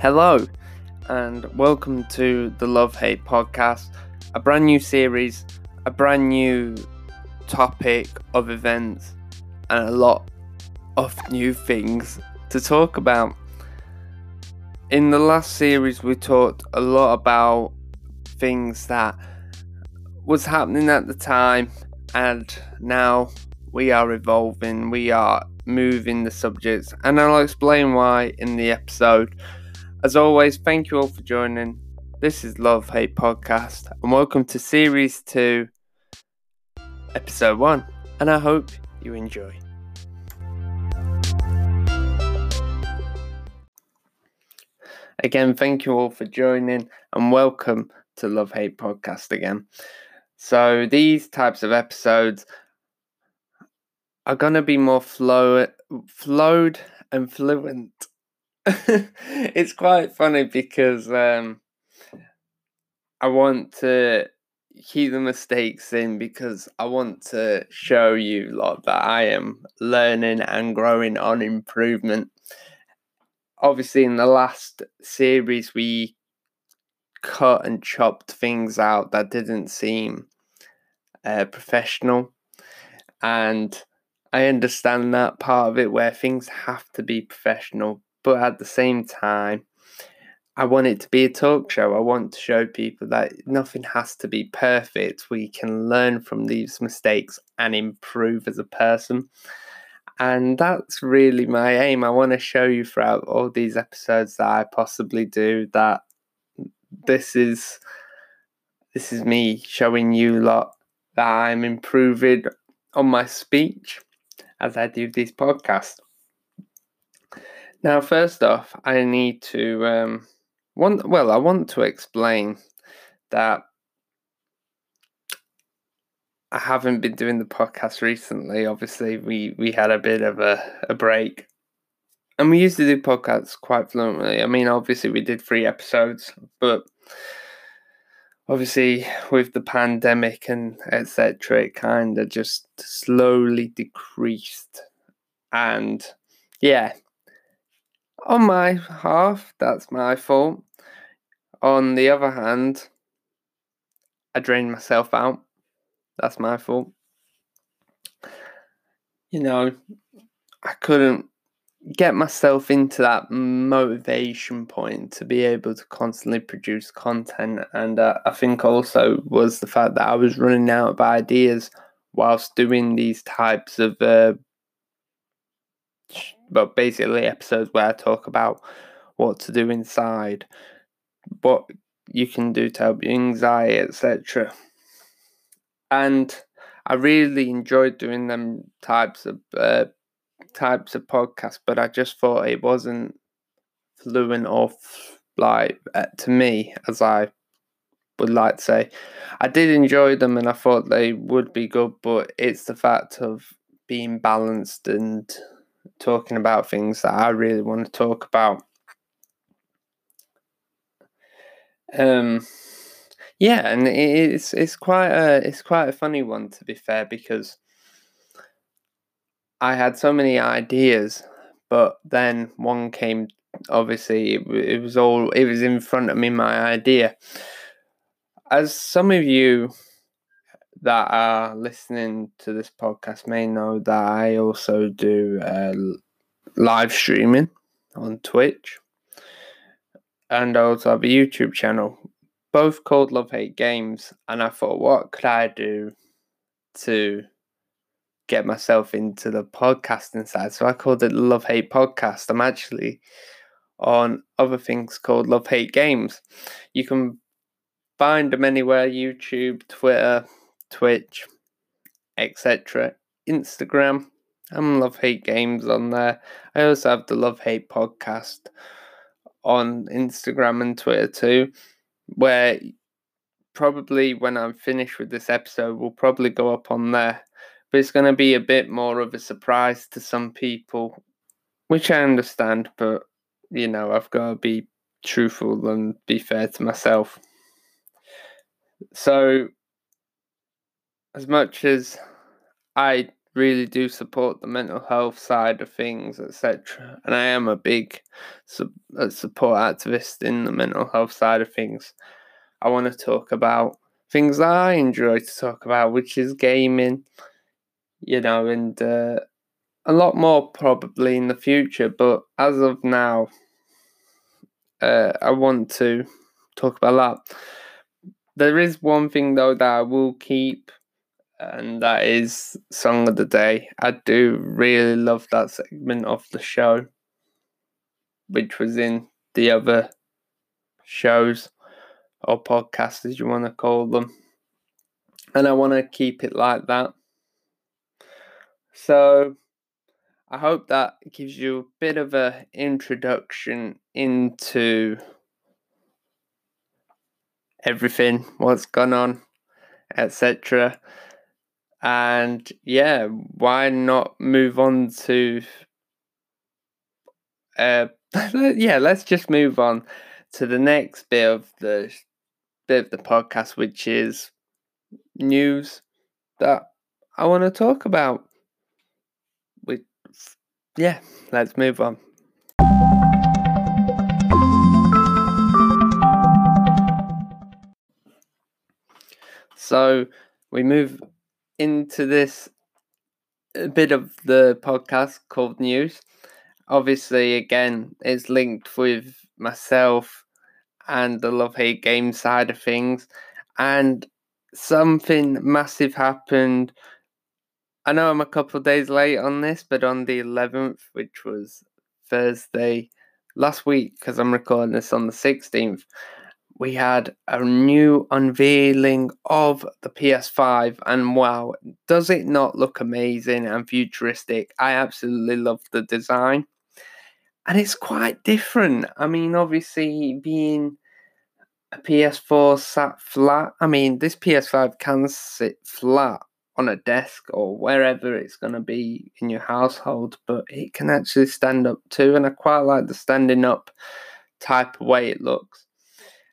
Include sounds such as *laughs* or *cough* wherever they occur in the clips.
Hello, and welcome to the Love Hate podcast, a brand new series, a brand new topic of events, and a lot of new things to talk about. In the last series, we talked a lot about things that was happening at the time, and now we are evolving, we are moving the subjects, and I'll explain why in the episode. As always, thank you all for joining. This is Love Hate Podcast, and welcome to Series 2, Episode 1. And I hope you enjoy. Again, thank you all for joining, and welcome to Love Hate Podcast again. So, these types of episodes are going to be more flow, flowed and fluent. *laughs* it's quite funny because um, I want to keep the mistakes in because I want to show you lot that I am learning and growing on improvement. Obviously, in the last series, we cut and chopped things out that didn't seem uh, professional, and I understand that part of it where things have to be professional, but at the same time, I want it to be a talk show. I want to show people that nothing has to be perfect. We can learn from these mistakes and improve as a person. And that's really my aim. I want to show you throughout all these episodes that I possibly do that this is this is me showing you lot that I'm improving on my speech as I do these podcast. Now, first off, I need to um, want well, I want to explain that I haven't been doing the podcast recently. Obviously, we we had a bit of a, a break. And we used to do podcasts quite fluently. I mean, obviously we did three episodes, but obviously with the pandemic and etc it kind of just slowly decreased and yeah on my half that's my fault. On the other hand i drained myself out. That's my fault. You know i couldn't get myself into that motivation point to be able to constantly produce content. And uh, i think also was the fact that i was running out of ideas whilst doing these types of uh, but basically episodes where i talk about what to do inside what you can do to help your anxiety etc and i really enjoyed doing them types of uh, types of podcasts, but I just thought it wasn't fluent or like uh, to me as I would like to say. I did enjoy them and I thought they would be good, but it's the fact of being balanced and talking about things that I really want to talk about. Um yeah, and it's it's quite a it's quite a funny one to be fair because I had so many ideas, but then one came. Obviously, it, it was all it was in front of me. My idea, as some of you that are listening to this podcast may know that I also do uh, live streaming on Twitch, and I also have a YouTube channel, both called Love Hate Games. And I thought, what could I do to get myself into the podcasting side. So I called it Love Hate Podcast. I'm actually on other things called Love Hate Games. You can find them anywhere YouTube, Twitter, Twitch, etc. Instagram. I'm Love Hate Games on there. I also have the Love Hate Podcast on Instagram and Twitter too, where probably when I'm finished with this episode, we'll probably go up on there but it's going to be a bit more of a surprise to some people, which I understand, but you know, I've got to be truthful and be fair to myself. So, as much as I really do support the mental health side of things, etc. And I am a big su- support activist in the mental health side of things. I want to talk about things that I enjoy to talk about, which is gaming, you know, and uh, a lot more probably in the future. But as of now, uh, I want to talk about that. There is one thing though that I will keep, and that is Song of the Day. I do really love that segment of the show, which was in the other shows or podcasts, as you want to call them. And I want to keep it like that. So I hope that gives you a bit of an introduction into everything, what's gone on, etc. And yeah, why not move on to uh *laughs* yeah, let's just move on to the next bit of the bit of the podcast, which is news that I want to talk about. With yeah, let's move on. So we move into this uh, bit of the podcast called News. Obviously, again, it's linked with myself and the love hate game side of things. And something massive happened. I know I'm a couple days late on this, but on the 11th, which was Thursday last week, because I'm recording this on the 16th, we had a new unveiling of the PS5, and wow, does it not look amazing and futuristic? I absolutely love the design, and it's quite different. I mean, obviously, being a PS4 sat flat, I mean, this PS5 can sit flat on a desk or wherever it's going to be in your household, but it can actually stand up too, and I quite like the standing up type of way it looks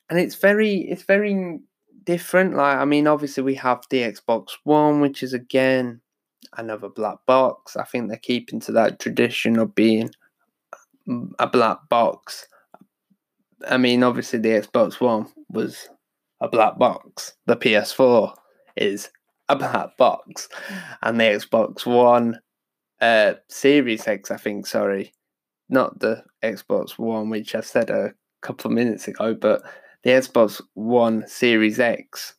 and it's very it's very different. Like I mean, obviously we have the Xbox One, which is again another black box. I think they're keeping to that tradition of being a black box. I mean, obviously the Xbox One was a black box. The PS4 is a black box, and the Xbox One uh, Series X, I think. Sorry, not the Xbox One, which I said a couple of minutes ago, but the Xbox One Series X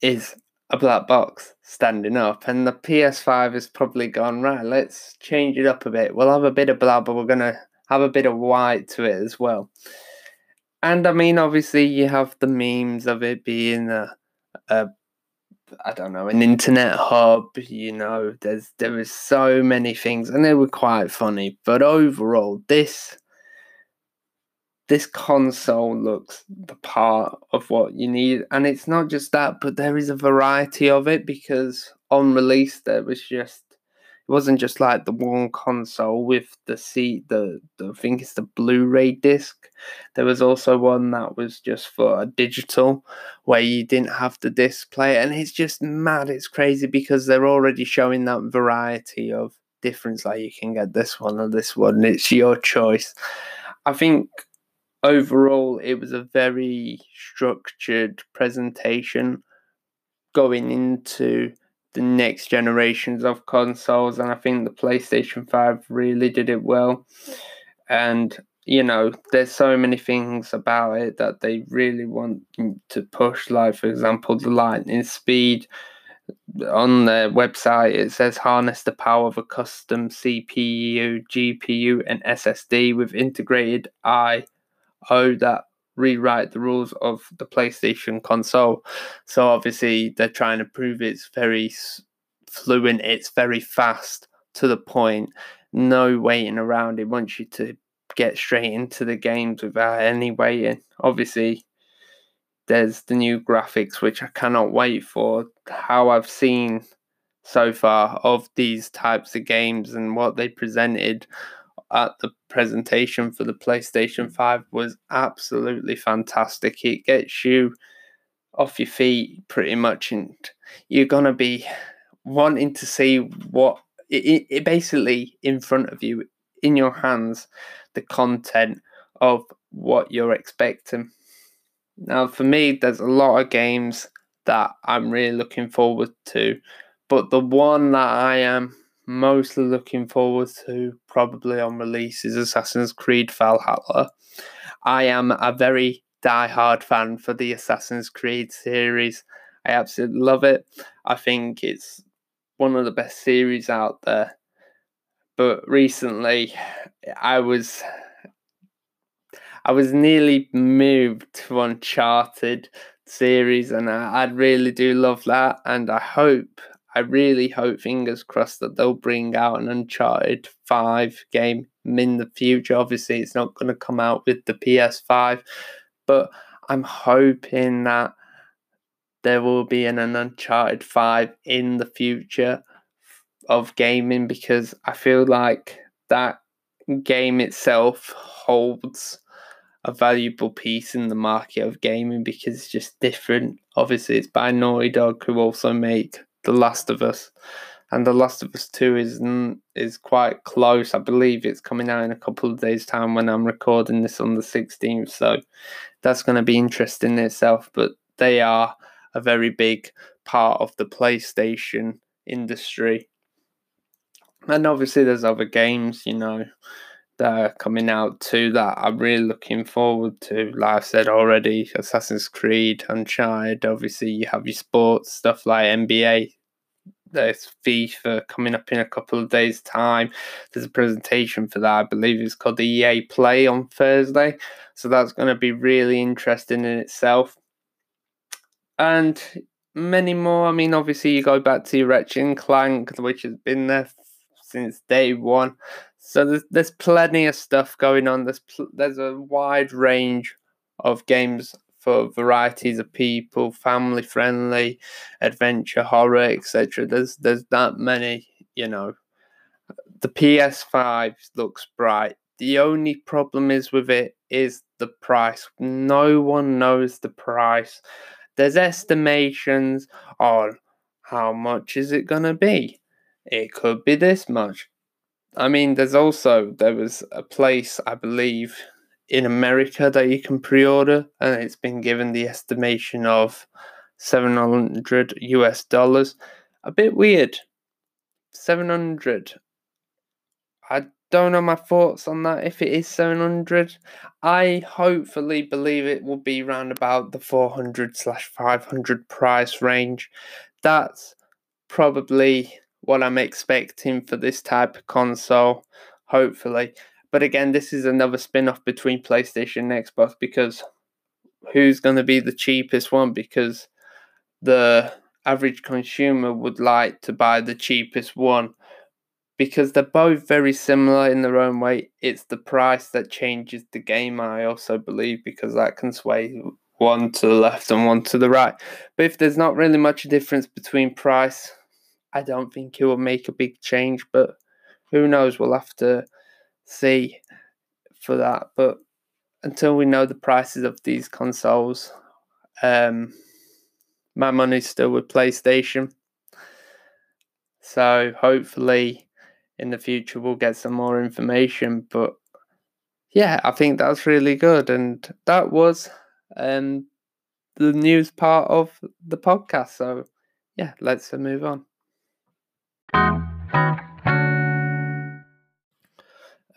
is a black box standing up, and the PS5 has probably gone right. Let's change it up a bit. We'll have a bit of black, but we're gonna have a bit of white to it as well. And I mean, obviously, you have the memes of it being a, a I don't know, an internet hub. You know, there's there is so many things, and they were quite funny. But overall, this this console looks the part of what you need. And it's not just that, but there is a variety of it because on release there was just it wasn't just like the one console with the seat the, the I think it's the Blu-ray disc. There was also one that was just for a digital where you didn't have the display and it's just mad, it's crazy because they're already showing that variety of difference like you can get this one or this one. It's your choice. I think overall, it was a very structured presentation going into the next generations of consoles, and I think the PlayStation 5 really did it well. And you know, there's so many things about it that they really want to push, like, for example, the lightning speed. On their website, it says harness the power of a custom CPU, GPU, and SSD with integrated I how that rewrite the rules of the PlayStation console. So obviously they're trying to prove it's very fluent, it's very fast to the point, no waiting around. It wants you to get straight into the games without any waiting. Obviously, there's the new graphics which I cannot wait for. How I've seen so far of these types of games and what they presented at the presentation for the PlayStation mm. 5 was absolutely fantastic. It gets you off your feet pretty much, and you're going to be wanting to see what it, it basically in front of you, in your hands, the content of what you're expecting. Now, for me, there's a lot of games that I'm really looking forward to, but the one that I am mostly looking forward to, probably on release, is Assassin's Creed Valhalla. I am a very die-hard fan for the Assassin's Creed series. I absolutely love it. I think it's one of the best series out there. But recently, I was I was nearly moved to Uncharted series, and I, I really do love that. And I hope, I really hope, fingers crossed, that they'll bring out an Uncharted 5 game in the future. Obviously, it's not going to come out with the PS5, but I'm hoping that there will be an, an Uncharted 5 in the future of gaming because I feel like that game itself holds a valuable piece in the market of gaming because it's just different. Obviously, it's by Naughty Dog, who also make The Last of Us, and The Last of Us Two is is quite close. I believe it's coming out in a couple of days' time when I'm recording this on the 16th, so that's going to be interesting in itself. But they are a very big part of the PlayStation industry. And obviously, there's other games, you know, that are coming out too that I'm really looking forward to. Like I've said already, Assassin's Creed, Uncharted. Obviously, you have your sports stuff like NBA. There's FIFA coming up in a couple of days' time. There's a presentation for that. I believe it's called the EA Play on Thursday. So that's going to be really interesting in itself. And many more. I mean, obviously, you go back to your Ratchet and Clank, which has been there since day one. So there's there's plenty of stuff going on. There's pl- there's a wide range of games for varieties of people, family friendly, adventure, horror, etc. There's there's that many, you know. The PS5 looks bright. The only problem is with it is the price. No one knows the price. There's estimations on how much is it gonna be. It could be this much. I mean, there's also there was a place I believe in America that you can pre-order, and it's been given the estimation of seven hundred US dollars. A bit weird. Seven hundred. I don't know my thoughts on that. If it is seven hundred, I hopefully believe it will be around about the four hundred slash five hundred price range. That's probably what I'm expecting for this type of console, hopefully. But again, this is another spin off between PlayStation and Xbox because who's going to be the cheapest one? Because the average consumer would like to buy the cheapest one because they're both very similar in their own way. It's the price that changes the game, I also believe, because that can sway one to the left and one to the right. But if there's not really much difference between price, I don't think he will make a big change, but who knows? We'll have to see for that. But until we know the prices of these consoles, um, my money's still with PlayStation. So hopefully in the future we'll get some more information. But yeah, I think that's really good. And that was um, the news part of the podcast. So yeah, let's move on.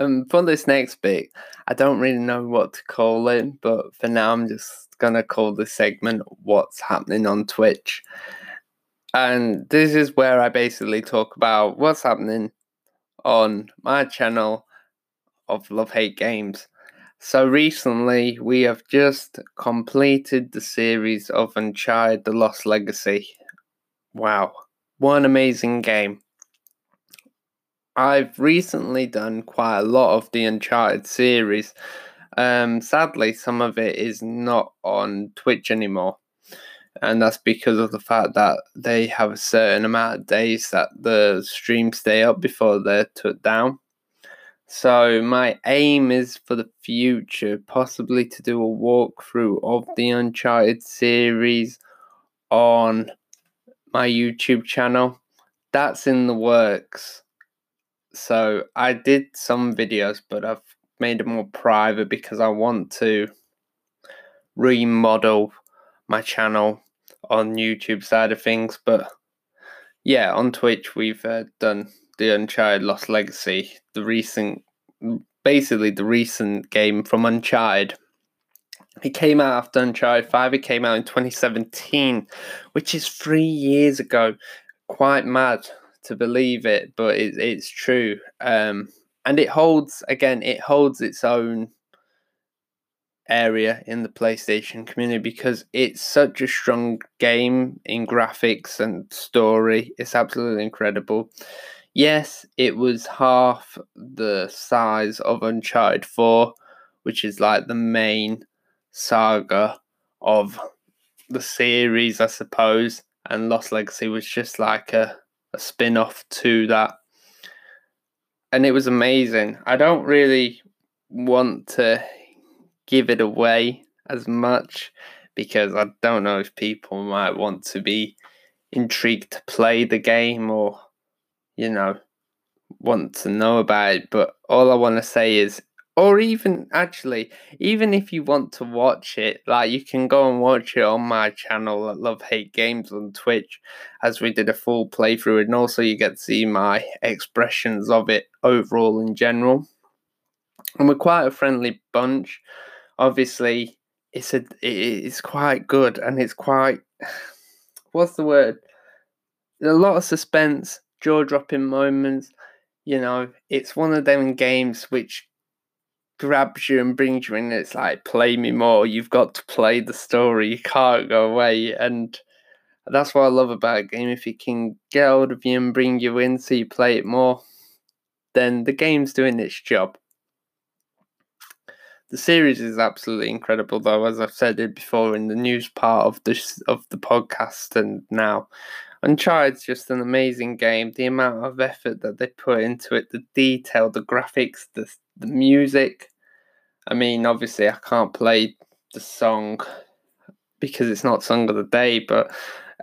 Um, for this next bit, I don't really know what to call it, but for now, I'm just gonna call this segment "What's Happening on Twitch," and this is where I basically talk about what's happening on my channel of Love Hate Games. So recently, we have just completed the series of Uncharted: The Lost Legacy. Wow, an amazing game! I've recently done quite a lot of the Uncharted series. Um, sadly, some of it is not on Twitch anymore. And that's because of the fact that they have a certain amount of days that the streams stay up before they're took down. So, my aim is for the future possibly to do a walkthrough of the Uncharted series on my YouTube channel that's in the works. So I did some videos, but I've made it more private because I want to remodel my channel on YouTube side of things. But yeah, on Twitch we've uh, done the Uncharted Lost Legacy, the recent, basically the recent game from Uncharted. It came out after Uncharted 5. It came out in 2017, which is three years ago. Quite mad to believe it, but it, it's true. Um, and it holds, again, it holds its own area in the PlayStation community because it's such a strong game in graphics and story. It's absolutely incredible. Yes, it was half the size of Uncharted 4, which is like the main saga of the series, I suppose. And Lost Legacy was just like a, a spin off to that. And it was amazing. I don't really want to give it away as much because I don't know if people might want to be intrigued to play the game or, you know, want to know about it. But all I want to say is, or even actually, even if you want to watch it, like you can go and watch it on my channel at Love Hate Games on Twitch, as we did a full playthrough, and also you get to see my expressions of it overall in general. And we're quite a friendly bunch obviously it's a it's quite good and it's quite *sighs* what's the word a lot of suspense jaw dropping moments you know it's one of them games which grabs you and brings you in it's like play me more. You've got to play the story. You can't go away. And that's what i love about a game. If it can get hold of you and bring you in so you play it more then the game's doing its job. The series is absolutely incredible, though, as I've said it before in the news part of this of the podcast, and now. Uncharted's just an amazing game. The amount of effort that they put into it, the detail, the graphics, the the music. I mean, obviously, I can't play the song because it's not song of the day, but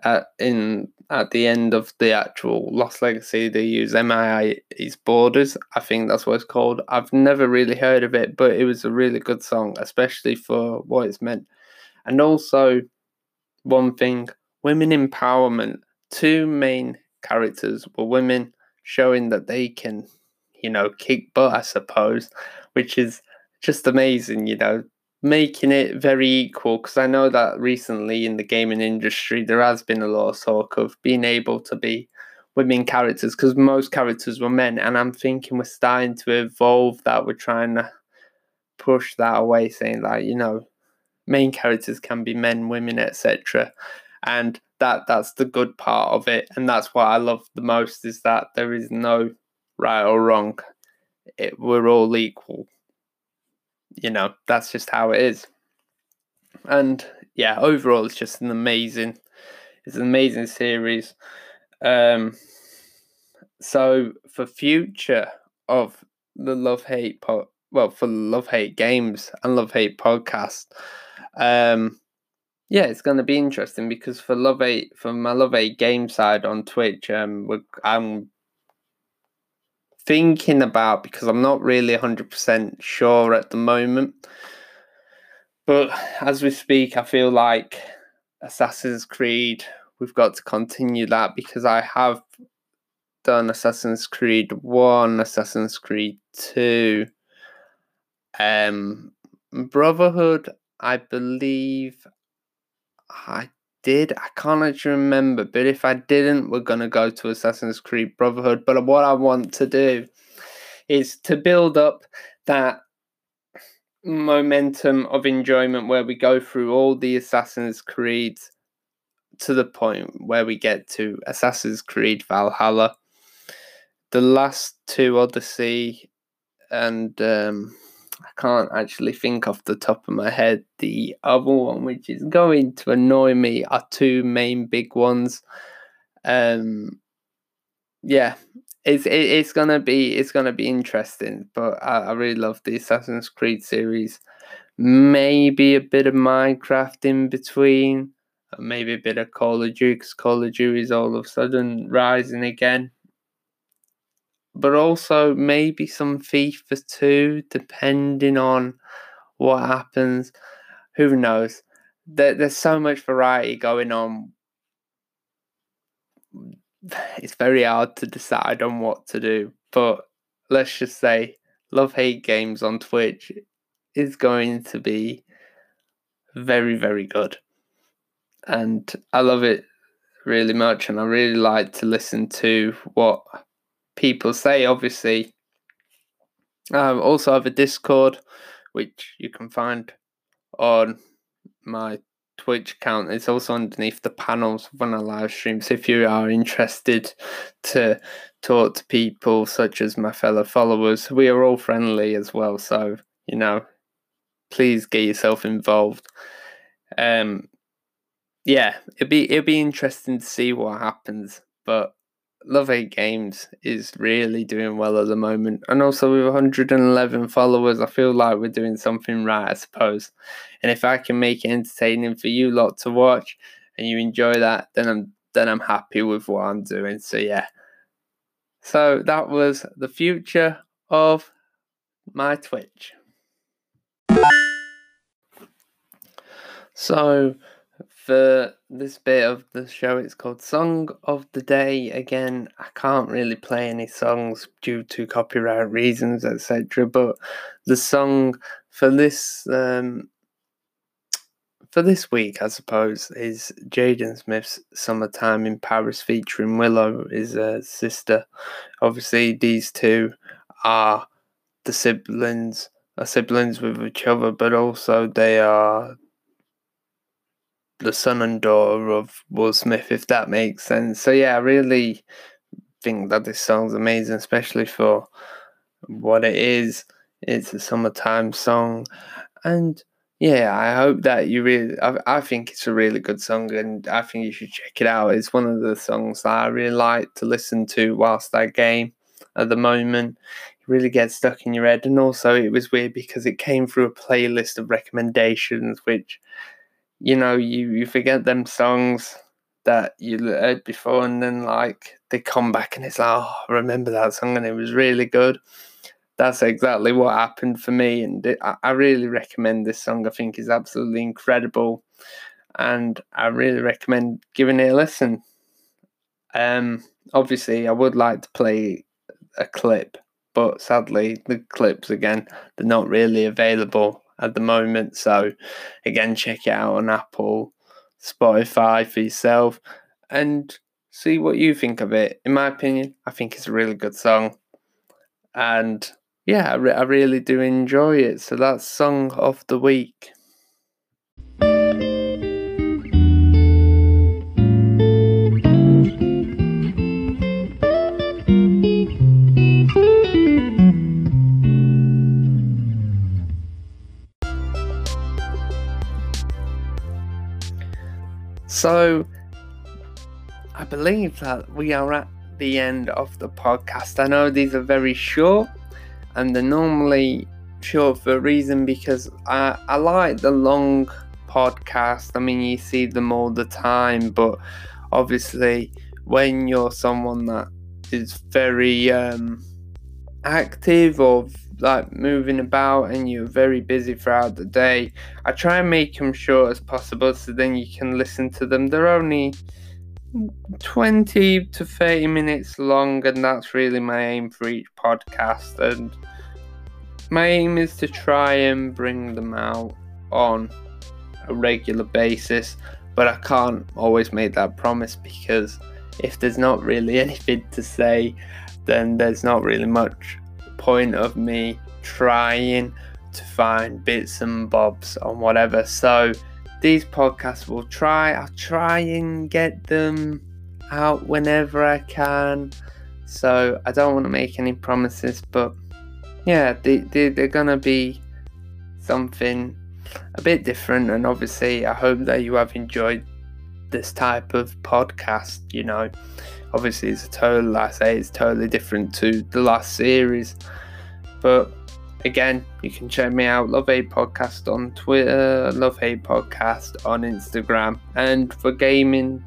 at, in at the end of the actual Lost Legacy, they use MIA's Borders. I think that's what it's called. I've never really heard of it, but it was a really good song, especially for what it's meant. And also, one thing women empowerment. Two main characters were women, showing that they can, you know, kick butt, I suppose, which is just amazing, you know, making it very equal because I know that recently in the gaming industry there has been a lot of talk of being able to be women characters because most characters were men, and I'm thinking we're starting to evolve that. We're trying to push that away, saying like you know, main characters can be men, women, etc. And that that's the good part of it, and that's what I love the most is that there is no right or wrong. It, we're all equal you know, that's just how it is. And yeah, overall, it's just an amazing, it's an amazing series. Um, so for future of the Love Hate po- well, for Love Hate games and Love Hate podcast, um, yeah, it's going to be interesting because for Love Hate, for my Love Hate game side on Twitch, um, I'm thinking about because I'm not really 100% sure at the moment. But as we speak, I feel like Assassin's Creed, we've got to continue that because I have done Assassin's Creed 1, Assassin's Creed 2, um, Brotherhood, I believe I did. I can't actually remember, but if I didn't, we're gonna go to Assassin's Creed Brotherhood. But what I want to do is to build up that momentum of enjoyment where we go through all the Assassin's Creeds to the point where we get to Assassin's Creed Valhalla. The last two Odyssey and um, I can't actually think off the top of my head. The other one, which is going to annoy me, are two main big ones. Um, yeah, it's it, it's gonna be it's gonna be interesting. But I, I really love the Assassin's Creed series. Maybe a bit of Minecraft in between, maybe a bit of Call of Duty because Call of Duty is all of a sudden rising again. But also maybe some FIFA 2, depending on what happens. Who knows? There, there's so much variety going on. *sighs* It's very hard to decide on what to do. But let's just say Love Hate Games on Twitch is going to be very, very good. And I love it really much. And I really like to listen to what people say. Obviously, I also have a Discord, which you can find on my Twitch account. It's also underneath the panels when I live stream. So if you are interested to talk to people such as my fellow followers, we are all friendly as well. So, you know, please get yourself involved. Um yeah, it'd be it'd be interesting to see what happens. But Love Hate Games is really doing well at the moment. And also with 111 followers, I feel like we're doing something right, I suppose. And if I can make it entertaining for you lot to watch and you enjoy that, then I'm then I'm happy with what I'm doing. So yeah. So that was the future of my Twitch. So for this bit of the show. It's called Song of the Day. Again, I can't really play any songs due to copyright reasons, etc. But the song for this um, for this week, I suppose, is Jaden Smith's "Summertime in Paris" featuring Willow, his uh, sister. Obviously, these two are the siblings, are siblings with each other, but also they are the son and daughter of Will Smith, if that makes sense. So yeah, I really think that this song's amazing, especially for what it is. It's a summertime song, and yeah, I hope that you really. I, I think it's a really good song, and I think you should check it out. It's one of the songs that I really like to listen to whilst I game at the moment. Really gets stuck in your head, and also it was weird because it came through a playlist of recommendations, which you know, you, you forget them songs that you heard before, and then like they come back and it's like, oh, I remember that song and it was really good. That's exactly what happened for me, and it, I, I really recommend this song. I think is absolutely incredible, and I really recommend giving it a listen. Um, obviously, I would like to play a clip, but sadly, the clips again they're not really available at the moment. So, again, check it out on Apple, Spotify for yourself and see what you think of it. In my opinion, I think it's a really good song. And yeah, I, re- I really do enjoy it. So, that's Song of the Week. So, I believe that we are at the end of the podcast. I know these are very short, and they're normally short for a reason because I, I like the long podcast. I mean, you see them all the time, but obviously, when you're someone that is very um, active or like moving about and you're very busy throughout the day, I try and make them short as possible so then you can listen to them. They're only 20 to 30 minutes long, and that's really my aim for each podcast. And my aim is to try and bring them out on a regular basis, but I can't always make that promise because if there's not really *laughs* anything to say, then there's not really much point of me trying to find bits and bobs on whatever. So these podcasts will try, I'll try and get them out whenever I can. So I don't want to make any promises, but yeah, they, they, they're going to be something a bit different. And obviously, I hope that you have enjoyed this type of podcast. You know, obviously, it's a total, I say, it's totally different to the last series. But again, you can check me out, Love Hate Podcast on Twitter, Love Hate Podcast on Instagram, and for gaming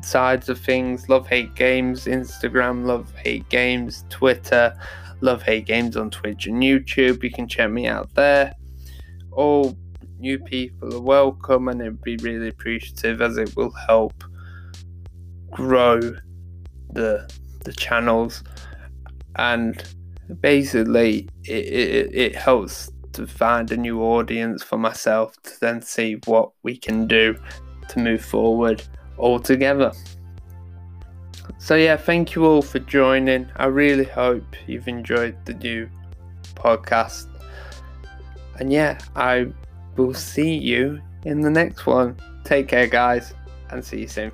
sides of things, Love Hate Games, Instagram, Love Hate Games, Twitter, Love Hate Games on Twitch and YouTube. You can check me out there. All new people are welcome, and it'd be really appreciative as it will help grow the the channels and basically it, it, it helps to find a new audience for myself to then see what we can do to move forward all together. So, yeah, thank you all for joining. I really hope you've enjoyed the new podcast. And yeah, I will see you in the next one. Take care, guys, and see you soon.